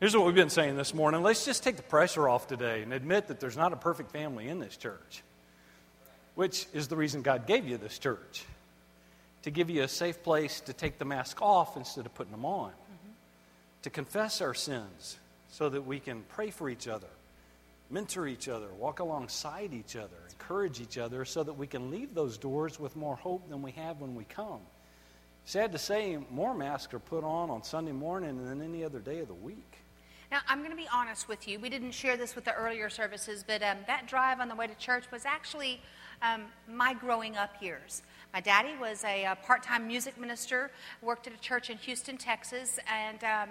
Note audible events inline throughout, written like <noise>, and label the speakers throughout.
Speaker 1: Here's what we've been saying this morning. Let's just take the pressure off today and admit that there's not a perfect family in this church, which is the reason God gave you this church to give you a safe place to take the mask off instead of putting them on, mm-hmm. to confess our sins so that we can pray for each other, mentor each other, walk alongside each other, encourage each other so that we can leave those doors with more hope than we have when we come. Sad to say, more masks are put on on Sunday morning than any other day of the week.
Speaker 2: Now, I'm going to be honest with you. We didn't share this with the earlier services, but um, that drive on the way to church was actually um, my growing up years. My daddy was a, a part time music minister, worked at a church in Houston, Texas, and um,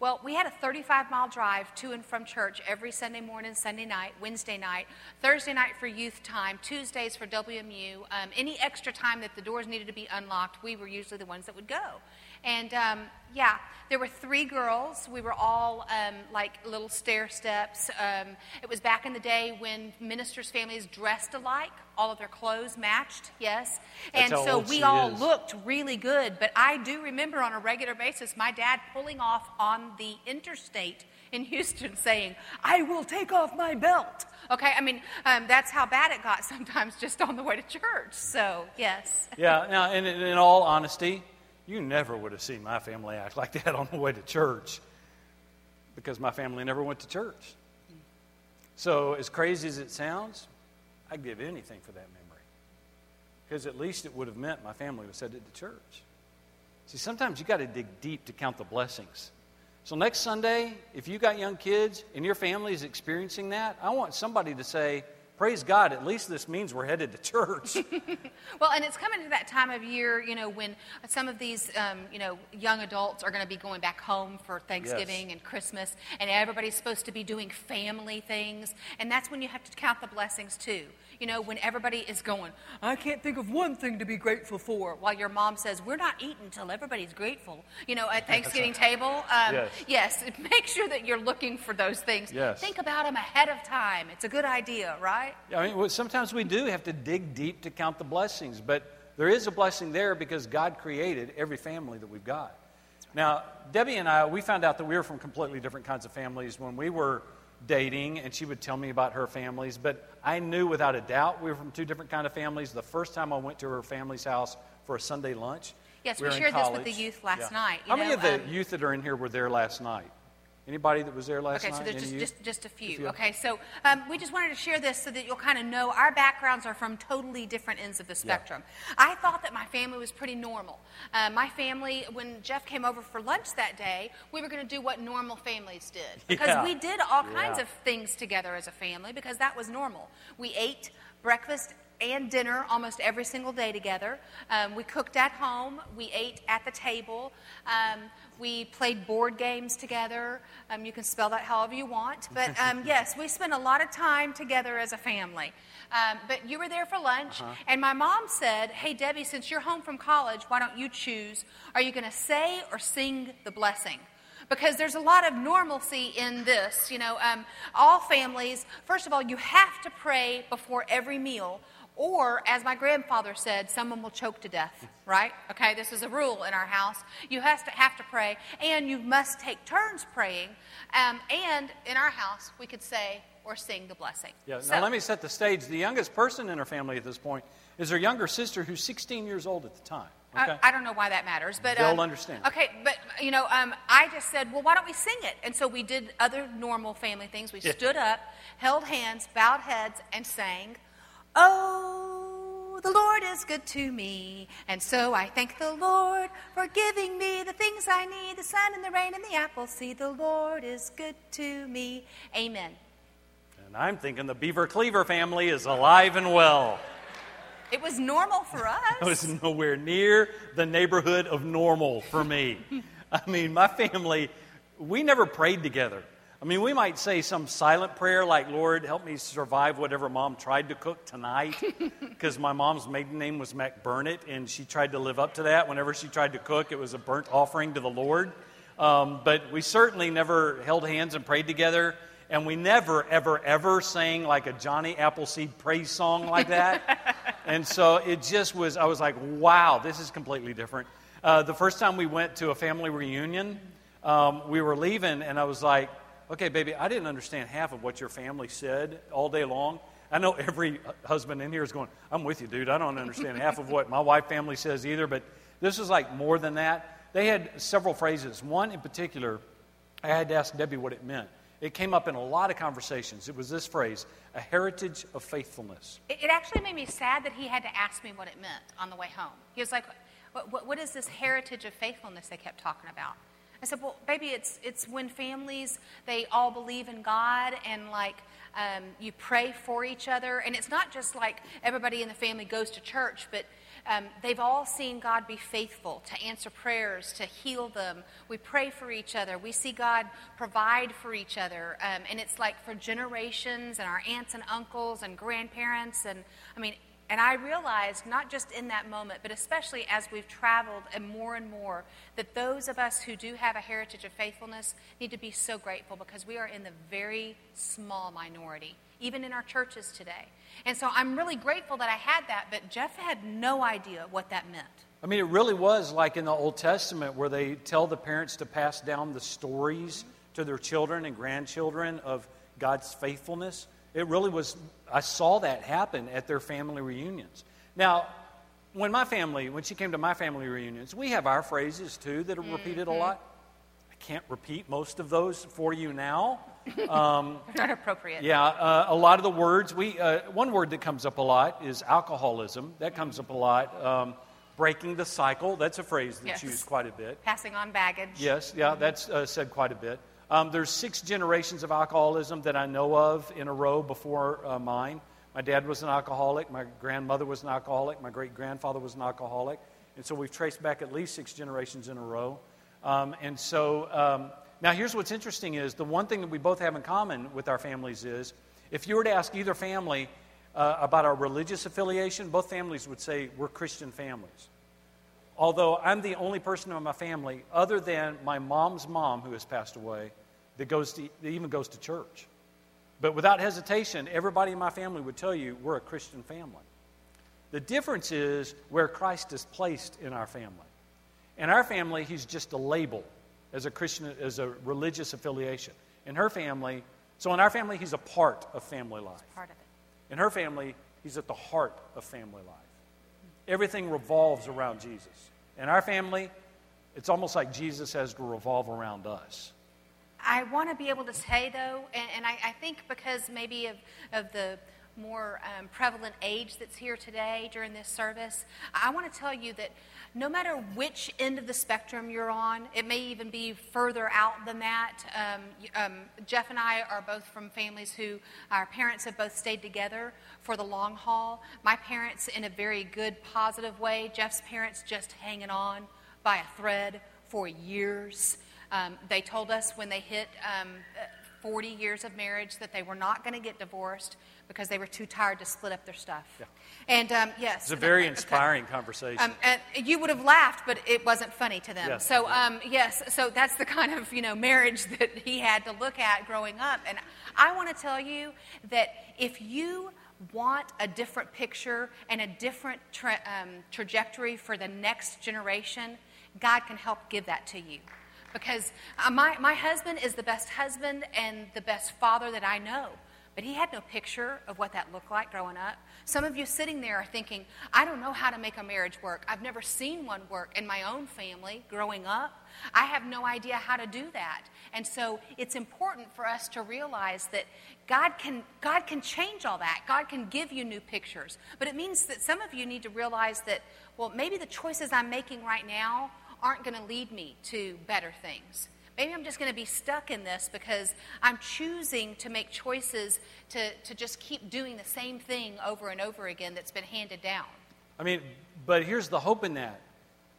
Speaker 2: well, we had a 35 mile drive to and from church every Sunday morning, Sunday night, Wednesday night, Thursday night for youth time, Tuesdays for WMU. Um, any extra time that the doors needed to be unlocked, we were usually the ones that would go. And um, yeah, there were three girls. We were all um, like little stair steps. Um, it was back in the day when ministers' families dressed alike. All of their clothes matched, yes.
Speaker 1: That's
Speaker 2: and so we all
Speaker 1: is.
Speaker 2: looked really good. But I do remember on a regular basis my dad pulling off on the interstate in <laughs> Houston saying, I will take off my belt. Okay, I mean, um, that's how bad it got <laughs> sometimes just on the way to church. So, yes.
Speaker 1: Yeah, now, in, in all honesty, you never would have seen my family act like that on the way to church because my family never went to church. So, as crazy as it sounds, I'd give anything for that memory because at least it would have meant my family was headed to church. See, sometimes you got to dig deep to count the blessings. So, next Sunday, if you got young kids and your family is experiencing that, I want somebody to say, praise God, at least this means we're headed to church. <laughs>
Speaker 2: well, and it's coming to that time of year, you know, when some of these, um, you know, young adults are going to be going back home for Thanksgiving
Speaker 1: yes.
Speaker 2: and Christmas, and everybody's supposed to be doing family things, and that's when you have to count the blessings too. You know, when everybody is going, I can't think of one thing to be grateful for, while your mom says, We're not eating until everybody's grateful. You know, at Thanksgiving <laughs> table. Um,
Speaker 1: yes.
Speaker 2: yes, <laughs> make sure that you're looking for those things.
Speaker 1: Yes.
Speaker 2: Think about them ahead of time. It's a good idea, right?
Speaker 1: I mean, sometimes we do have to dig deep to count the blessings, but there is a blessing there because God created every family that we've got. Now, Debbie and I, we found out that we were from completely different kinds of families when we were dating, and she would tell me about her families. But I knew without a doubt we were from two different kind of families. The first time I went to her family's house for a Sunday lunch.
Speaker 2: Yes,
Speaker 1: we,
Speaker 2: we shared this with the youth last
Speaker 1: yeah.
Speaker 2: night.
Speaker 1: How many of the
Speaker 2: um,
Speaker 1: youth that are in here were there last night? Anybody that was there last
Speaker 2: okay,
Speaker 1: night?
Speaker 2: Okay, so there's just, just, just a few.
Speaker 1: A few.
Speaker 2: Okay, so um, we just wanted to share this so that you'll kind of know our backgrounds are from totally different ends of the spectrum. I thought that my family was pretty normal. Uh, my family, when Jeff came over for lunch that day, we were going to do what normal families did <laughs> because
Speaker 1: Yeah.
Speaker 2: we did all kinds
Speaker 1: Yeah.
Speaker 2: of things together as a family because that was normal. We ate breakfast and dinner almost every single day together. Um, we cooked at home. We ate at the table. Um, we played board games together. Um, you can spell that however you want. But <laughs> um, yes, we spent a lot of time together as a family. Um, but you were there for lunch, and my mom said, Hey, Debbie, since you're home from college, why don't you choose? Are you going to say or sing the blessing? because there's a lot of normalcy in this. You know, um, all families, first of all, you have to pray before every meal, or as my grandfather said, someone will choke to death. Right? Okay, this is a rule in our house. You have to have to pray, and you must take turns praying. Um, and in our house, we could say or sing the blessing.
Speaker 1: Yeah,
Speaker 2: So-
Speaker 1: now let me set the stage. The youngest person in her family at this point is her younger sister, who's 16 years old at the time. Okay?
Speaker 2: I, I don't know why that matters, but
Speaker 1: They'll
Speaker 2: um,
Speaker 1: understand.
Speaker 2: Okay, but you know, um, I just said, well, why don't we sing it? And so we did other normal family things. We
Speaker 1: Yeah.
Speaker 2: stood up, held hands, bowed heads, and sang, "Oh, the Lord is good to me, and so I thank the Lord for giving me the things I need: the sun and the rain and the apple seed. The Lord is good to me. Amen."
Speaker 1: And I'm thinking the Beaver Cleaver family is alive and well.
Speaker 2: It was normal for us. <laughs>
Speaker 1: It was nowhere near the neighborhood of normal for me. <laughs> I mean, my family, we never prayed together. I mean, we might say some silent prayer like, Lord, help me survive whatever mom tried to cook tonight. <laughs> Because my mom's maiden name was McBurnett, and she tried to live up to that. Whenever she tried to cook, it was a burnt offering to the Lord. Um, but we certainly never held hands and prayed together. And we never, ever, ever sang like a Johnny Appleseed praise song like that. <laughs> and so it just was, I was like, wow, this is completely different. Uh, the first time we went to a family reunion, um, we were leaving, and I was like, okay, baby, I didn't understand half of what your family said all day long. I know every husband in here is going, I'm with you, dude. I don't understand half of what my wife family says either, but this is like more than that. They had several phrases. One in particular, I had to ask Debbie what it meant. It came up in a lot of conversations. It was this phrase, a heritage of faithfulness.
Speaker 2: It, actually made me sad that he had to ask me what it meant on the way home. He was like, what, what, what is this heritage of faithfulness they kept talking about? I said, well, baby, it's, it's when families, they all believe in God and like um, you pray for each other. And it's not just like everybody in the family goes to church, but um, they've all seen God be faithful to answer prayers, to heal them. We pray for each other. We see God provide for each other. Um, and it's like for generations and our aunts and uncles and grandparents. And I mean, and I realized, not just in that moment, but especially as we've traveled and more and more, that those of us who do have a heritage of faithfulness need to be so grateful because we are in the very small minority, even in our churches today. And so I'm really grateful that I had that, but Jeff had no idea what that meant.
Speaker 1: I mean, it really was like in the Old Testament where they tell the parents to pass down the stories to their children and grandchildren of God's faithfulness. It really was, I saw that happen at their family reunions. Now, when my family, when she came to my family reunions, we have our phrases too that are repeated mm-hmm. a lot. I can't repeat most of those for you now. <laughs>
Speaker 2: Um, Not appropriate.
Speaker 1: Yeah, uh, a lot of the words. We uh, one word that comes up a lot is alcoholism. That comes up a lot. Um, breaking the cycle. That's a phrase that's yes. used quite a bit.
Speaker 2: Passing on baggage.
Speaker 1: Yes, yeah, that's uh, said quite a bit. Um, there's six generations of alcoholism that I know of in a row before uh, mine. My dad was an alcoholic. My grandmother was an alcoholic. My great grandfather was an alcoholic. And so we've traced back at least six generations in a row. Um, and so um, now here's what's interesting is the one thing that we both have in common with our families is if you were to ask either family uh, about our religious affiliation, both families would say we're Christian families. Although I'm the only person in my family, other than my mom's mom, who has passed away, that, goes to, that even goes to church. But without hesitation, everybody in my family would tell you we're a Christian family. The difference is where Christ is placed in our family. In our family, he's just a label as a Christian, as a religious affiliation. In her family, so in our family, he's a part of family life.
Speaker 2: part of it.
Speaker 1: In her family, he's at the heart of family life. Everything revolves around Jesus. In our family, it's almost like Jesus has to revolve around us.
Speaker 2: I want to be able to say, though, and, and I, I, think because maybe of, of the more um, prevalent age that's here today during this service, I want to tell you that no matter which end of the spectrum you're on, it may even be further out than that. Um, um, Jeff and I are both from families who our parents have both stayed together for the long haul. My parents, in a very good, positive way. Jeff's parents just hanging on by a thread for years. Um, they told us when they hit um, 40 years of marriage that they were not going to get divorced because they were too tired to split up their stuff. Yeah. And um, yes,
Speaker 1: it's a very inspiring okay. conversation. Um,
Speaker 2: and you would have laughed, but it wasn't funny to them. Yes. So um, yes, so that's the kind of you know marriage <laughs> that he had to look at growing up. And I want to tell you that if you want a different picture and a different tra- um, trajectory for the next generation, God can help give that to you. Because uh, my, my husband is the best husband and the best father that I know. But he had no picture of what that looked like growing up. Some of you sitting there are thinking, I don't know how to make a marriage work. I've never seen one work in my own family growing up. I have no idea how to do that. And so it's important for us to realize that God can, God can change all that. God can give you new pictures. But it means that some of you need to realize that, well, maybe the choices I'm making right now aren't going to lead me to better things. Maybe I'm just going to be stuck in this because I'm choosing to make choices to, to just keep doing the same thing over and over again that's been handed down.
Speaker 1: I mean, but here's the hope in that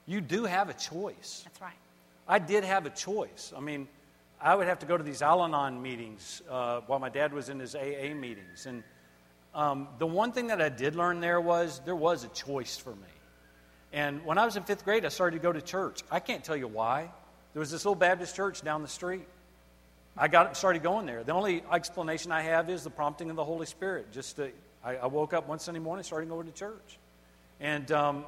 Speaker 1: you do have a choice.
Speaker 2: That's right.
Speaker 1: I did have a choice. I mean, I would have to go to these Al Anon meetings uh, while my dad was in his AA meetings. And um, the one thing that I did learn there was there was a choice for me. And when I was in fifth grade, I started to go to church. I can't tell you why. There was this little Baptist church down the street. I got started going there. The only explanation I have is the prompting of the Holy Spirit. Just to, I, I, woke up one Sunday morning, started going to church, and um,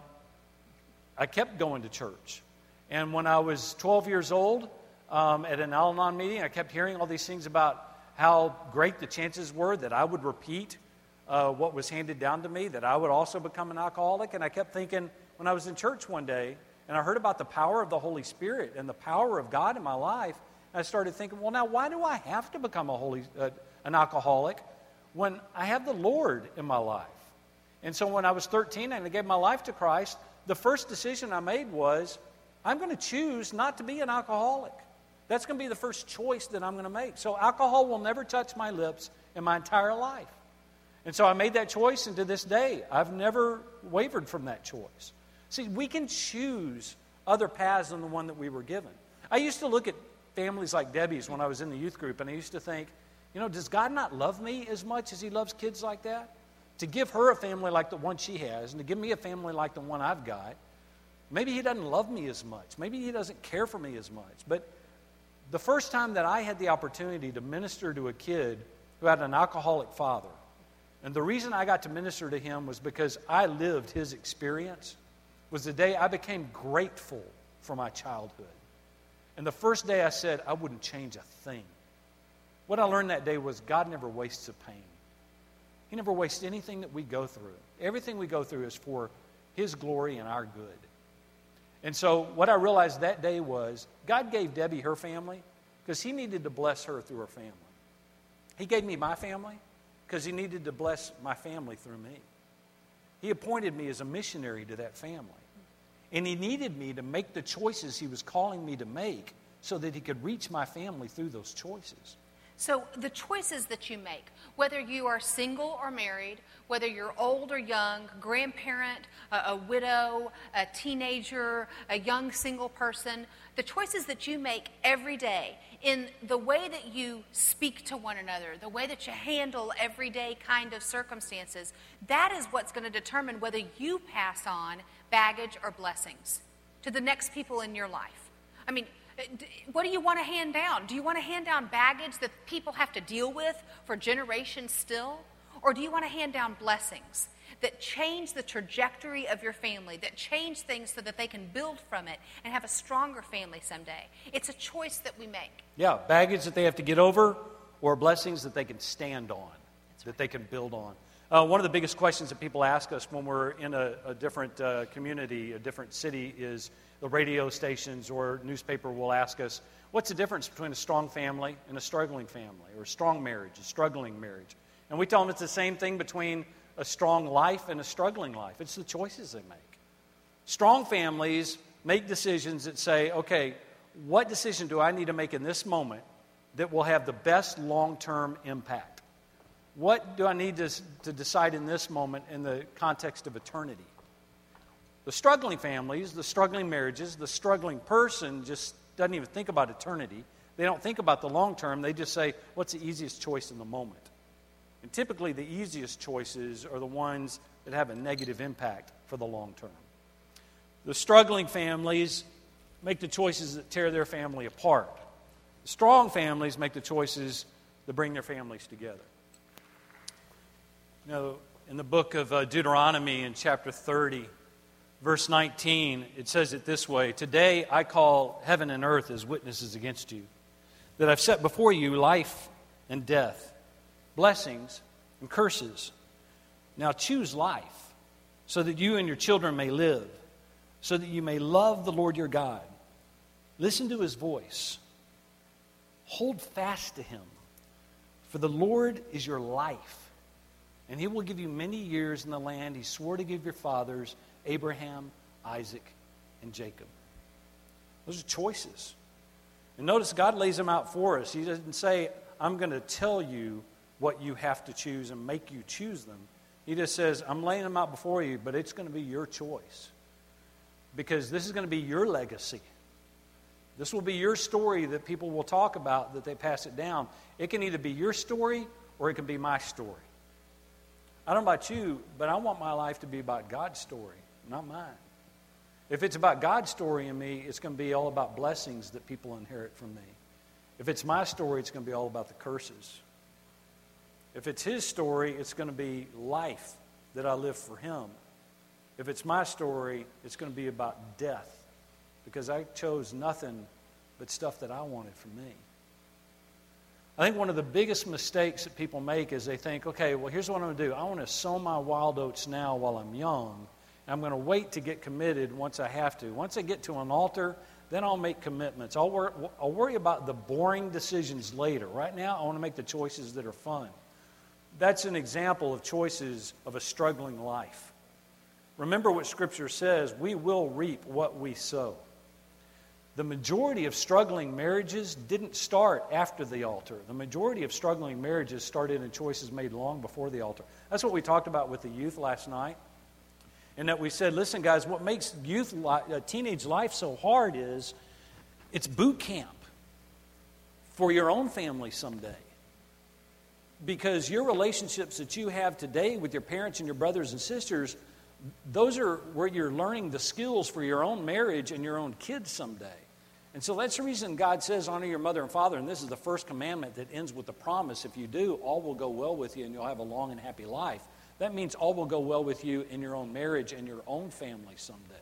Speaker 1: I kept going to church. And when I was 12 years old, um, at an Al Anon meeting. I kept hearing all these things about how great the chances were that I would repeat uh, what was handed down to me, that I would also become an alcoholic. And I kept thinking, when I was in church one day, and I heard about the power of the Holy Spirit and the power of God in my life, And I started thinking, well, now why do I have to become a holy, uh, an alcoholic when I have the Lord in my life? And so when I was 13 and I gave my life to Christ, the first decision I made was, I'm going to choose not to be an alcoholic. That's going to be the first choice that I'm going to make. So alcohol will never touch my lips in my entire life. And so I made that choice, and to this day, I've never wavered from that choice. See, we can choose other paths than the one that we were given. I used to look at families like Debbie's when I was in the youth group, and I used to think, you know, does God not love me as much as He loves kids like that? To give her a family like the one she has, and to give me a family like the one I've got, maybe He doesn't love me as much. Maybe He doesn't care for me as much. But the first time that I had the opportunity to minister to a kid who had an alcoholic father, and the reason I got to minister to him was because I lived his experience, was the day I became grateful for my childhood. And the first day I said, I wouldn't change a thing. What I learned that day was God never wastes a pain. He never wastes anything that we go through. Everything we go through is for His glory and our good. And so, what I realized that day was God gave Debbie her family because He needed to bless her through her family. He gave me my family because He needed to bless my family through me. He appointed me as a missionary to that family. And He needed me to make the choices He was calling me to make so that He could reach my family through those choices.
Speaker 2: So, the choices that you make, whether you are single or married, whether you're old or young, grandparent, a, a, widow, a teenager, a young single person, the choices that you make every day in the way that you speak to one another, the way that you handle everyday kind of circumstances, that is what's going to determine whether you pass on baggage or blessings to the next people in your life. I mean, Uh, what do you want to hand down? Do you want to hand down baggage that people have to deal with for generations still? Or do you want to hand down blessings that change the trajectory of your family, that change things so that they can build from it and have a stronger family someday? It's a choice that we make.
Speaker 1: Yeah, baggage that they have to get over or blessings that they can stand on, that they can build on. Uh, one of the biggest questions that people ask us when we're in a, a different uh, community, a different city, is the radio stations or newspaper will ask us, what's the difference between a strong family and a struggling family, or a strong marriage, a struggling marriage? And we tell them it's the same thing between a strong life and a struggling life. It's the choices they make. Strong families make decisions that say, okay, what decision do I need to make in this moment that will have the best long term impact? What do I need to, to decide in this moment in the context of eternity? The struggling families, the struggling marriages, the struggling person just doesn't even think about eternity. They don't think about the long term. They just say, what's the easiest choice in the moment? And typically, the easiest choices are the ones that have a negative impact for the long term. The struggling families make the choices that tear their family apart. The strong families make the choices that bring their families together. You know, in the book of uh, Deuteronomy, in chapter 30, verse 19, it says it this way Today I call heaven and earth as witnesses against you, that I've set before you life and death, blessings and curses. Now choose life, so that you and your children may live, so that you may love the Lord your God. Listen to his voice. Hold fast to him, for the Lord is your life, and he will give you many years in the land he swore to give your fathers Abraham, Isaac, and Jacob. Those are choices. And notice God lays them out for us. He doesn't say, I'm going to tell you what you have to choose and make you choose them. He just says, I'm laying them out before you, but it's going to be your choice. Because this is going to be your legacy. This will be your story that people will talk about, that they pass it down. It can either be your story or it can be my story. I don't know about you, but I want my life to be about God's story not mine. If it's about God's story in me, it's going to be all about blessings that people inherit from me. If it's my story, it's going to be all about the curses. If it's His story, it's going to be life that I live for Him. If it's my story, it's going to be about death because I chose nothing but stuff that I wanted for me. I think one of the biggest mistakes that people make is they think, okay, well, here's what I'm going to do. I want to sow my wild oats now while I'm young. And I'm going to wait to get committed once I have to. Once I get to an altar, then I'll make commitments. I'll, wor- I'll worry about the boring decisions later. Right now, I want to make the choices that are fun. That's an example of choices of a struggling life. Remember what Scripture says we will reap what we sow. The majority of struggling marriages didn't start after the altar. The majority of struggling marriages started in choices made long before the altar. That's what we talked about with the youth last night. And that we said, listen, guys, what makes youth, li- uh, teenage life so hard is it's boot camp for your own family someday. Because your relationships that you have today with your parents and your brothers and sisters, those are where you're learning the skills for your own marriage and your own kids someday. And so that's the reason God says, honor your mother and father. And this is the first commandment that ends with the promise if you do, all will go well with you and you'll have a long and happy life. That means all will go well with you in your own marriage and your own family someday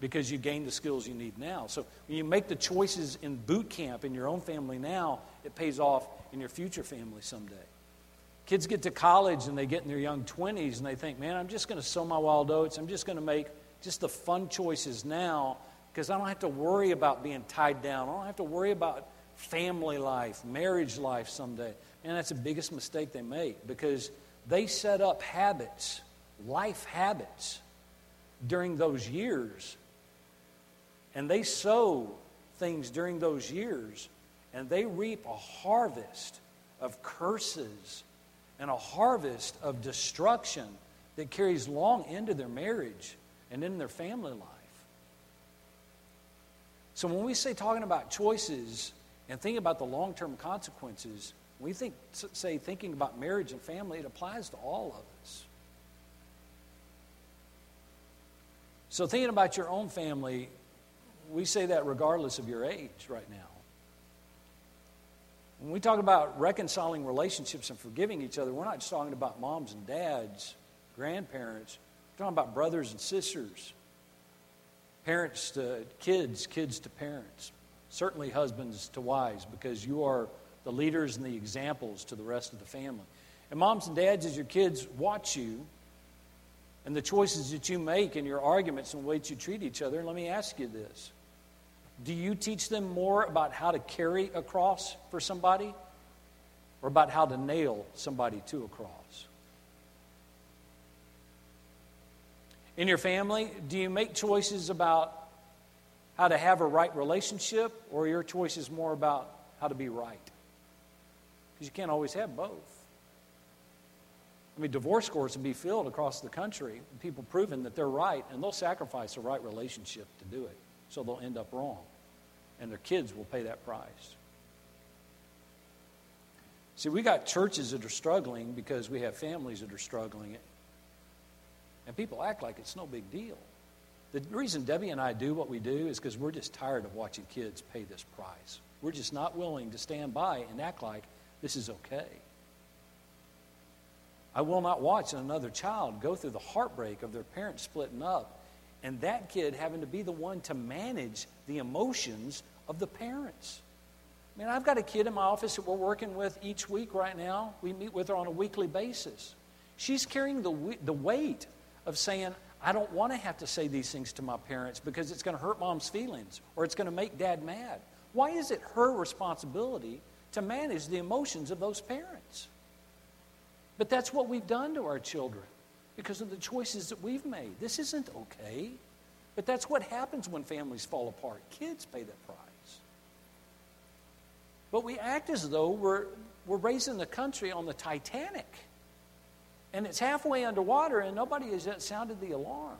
Speaker 1: because you gain the skills you need now. So when you make the choices in boot camp in your own family now, it pays off in your future family someday. Kids get to college and they get in their young 20s and they think, man, I'm just going to sow my wild oats. I'm just going to make just the fun choices now because I don't have to worry about being tied down. I don't have to worry about family life, marriage life someday. And that's the biggest mistake they make because they set up habits, life habits, during those years. And they sow things during those years, and they reap a harvest of curses and a harvest of destruction that carries long into their marriage and in their family life. So when we say talking about choices and thinking about the long term consequences, we think, say thinking about marriage and family, it applies to all of us. So thinking about your own family, we say that regardless of your age right now. When we talk about reconciling relationships and forgiving each other, we're not just talking about moms and dads, grandparents. We're talking about brothers and sisters, parents to kids, kids to parents, certainly husbands to wives, because you are the leaders and the examples to the rest of the family. And moms and dads, as your kids watch you and the choices that you make and your arguments and the way that you treat each other, let me ask you this do you teach them more about how to carry a cross for somebody or about how to nail somebody to a cross? In your family, do you make choices about how to have a right relationship or your choice is more about how to be right? Because you can't always have both. I mean, divorce courts will be filled across the country, people proving that they're right, and they'll sacrifice the right relationship to do it so they'll end up wrong. And their kids will pay that price. See, we got churches that are struggling because we have families that are struggling. And people act like it's no big deal. The reason Debbie and I do what we do is because we're just tired of watching kids pay this price. We're just not willing to stand by and act like this is okay. I will not watch another child go through the heartbreak of their parents splitting up and that kid having to be the one to manage the emotions of the parents. I mean, I've got a kid in my office that we're working with each week right now. We meet with her on a weekly basis. She's carrying the, the weight of saying, I don't want to have to say these things to my parents because it's going to hurt mom's feelings or it's going to make dad mad. Why is it her responsibility to manage the emotions of those parents? But that's what we've done to our children because of the choices that we've made. This isn't okay. But that's what happens when families fall apart. Kids pay that price. But we act as though we're, we're raising the country on the Titanic. And it's halfway underwater, and nobody has yet sounded the alarm.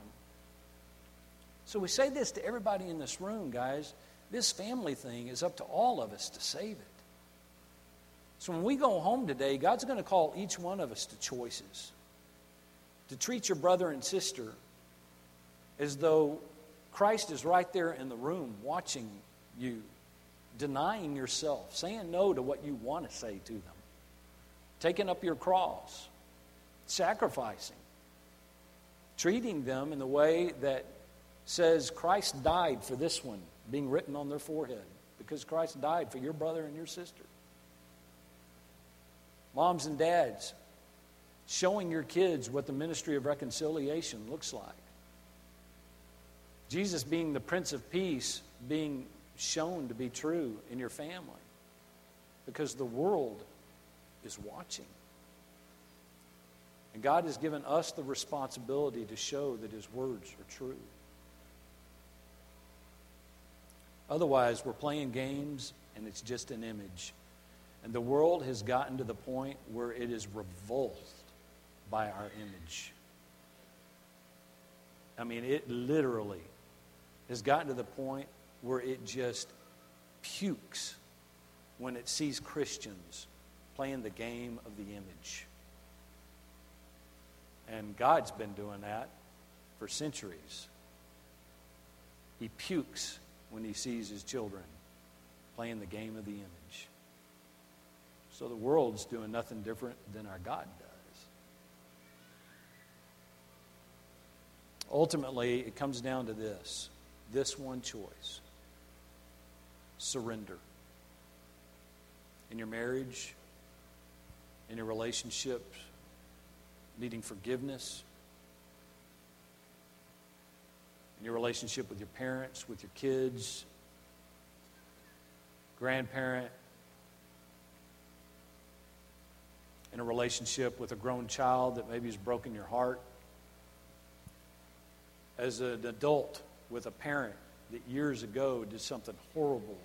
Speaker 1: So we say this to everybody in this room, guys. This family thing is up to all of us to save it. So when we go home today, God's going to call each one of us to choices to treat your brother and sister as though Christ is right there in the room watching you, denying yourself, saying no to what you want to say to them, taking up your cross, sacrificing, treating them in the way that says Christ died for this one being written on their forehead because Christ died for your brother and your sister. Moms and dads, showing your kids what the ministry of reconciliation looks like. Jesus being the Prince of Peace, being shown to be true in your family because the world is watching. And God has given us the responsibility to show that His words are true. Otherwise, we're playing games and it's just an image. And the world has gotten to the point where it is revolted by our image. I mean, it literally has gotten to the point where it just pukes when it sees Christians playing the game of the image. And God's been doing that for centuries. He pukes when he sees his children playing the game of the image. So the world's doing nothing different than our God does. Ultimately, it comes down to this this one choice surrender. In your marriage, in your relationships, needing forgiveness, in your relationship with your parents, with your kids, grandparent, in a relationship with a grown child that maybe has broken your heart, as an adult with a parent that years ago did something horrible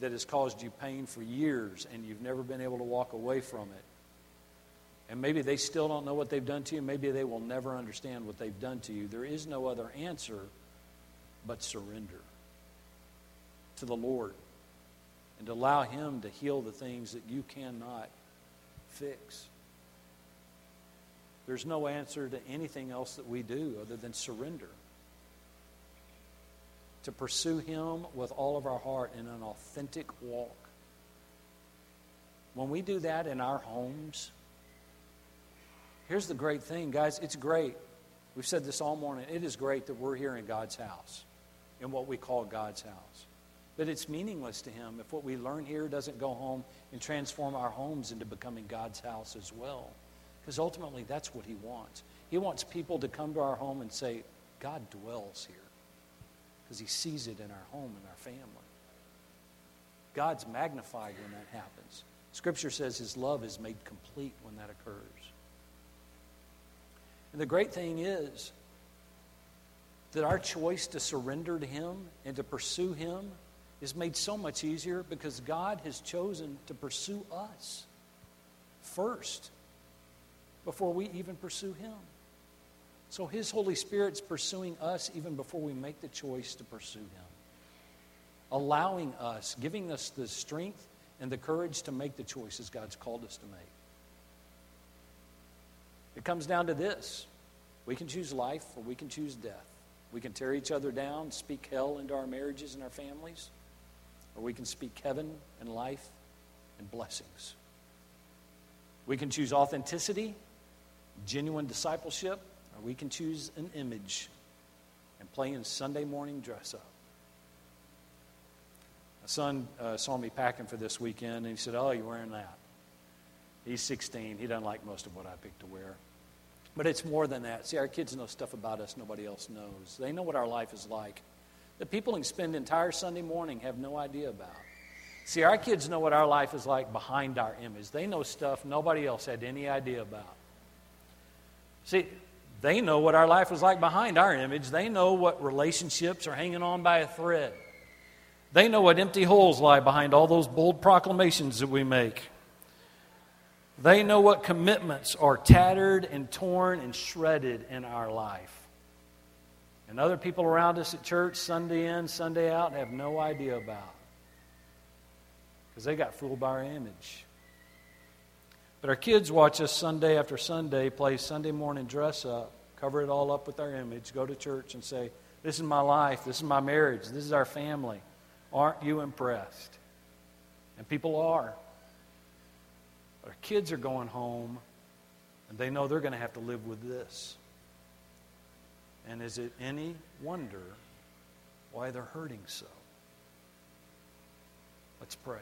Speaker 1: that has caused you pain for years and you've never been able to walk away from it. And maybe they still don't know what they've done to you. Maybe they will never understand what they've done to you. There is no other answer but surrender to the Lord and allow Him to heal the things that you cannot fix. There's no answer to anything else that we do other than surrender. To pursue Him with all of our heart in an authentic walk. When we do that in our homes, here's the great thing, guys. It's great. We've said this all morning. It is great that we're here in God's house, in what we call God's house. But it's meaningless to Him if what we learn here doesn't go home and transform our homes into becoming God's house as well. Because ultimately, that's what He wants. He wants people to come to our home and say, God dwells here. Because He sees it in our home and our family. God's magnified when that happens. Scripture says His love is made complete when that occurs. And the great thing is that our choice to surrender to Him and to pursue Him is made so much easier because God has chosen to pursue us first before we even pursue Him. So His Holy Spirit's pursuing us even before we make the choice to pursue Him. Allowing us, giving us the strength and the courage to make the choices God's called us to make. It comes down to this we can choose life or we can choose death. We can tear each other down, speak hell into our marriages and our families, or we can speak heaven and life and blessings. We can choose authenticity genuine discipleship, or we can choose an image and play in Sunday morning dress up. My son uh, saw me packing for this weekend, and he said, Oh, you're wearing that. He's 16. He doesn't like most of what I picked to wear. But it's more than that. See, our kids know stuff about us nobody else knows. They know what our life is like. The people who spend entire Sunday morning have no idea about. See, our kids know what our life is like behind our image. They know stuff nobody else had any idea about. See, they know what our life was like behind our image. They know what relationships are hanging on by a thread. They know what empty holes lie behind all those bold proclamations that we make. They know what commitments are tattered and torn and shredded in our life. And other people around us at church, Sunday in, Sunday out, have no idea about. Because they got fooled by our image. But our kids watch us Sunday after Sunday play Sunday morning dress up, cover it all up with our image, go to church and say, This is my life, this is my marriage, this is our family. Aren't you impressed? And people are. Our kids are going home, and they know they're going to have to live with this. And is it any wonder why they're hurting so? Let's pray.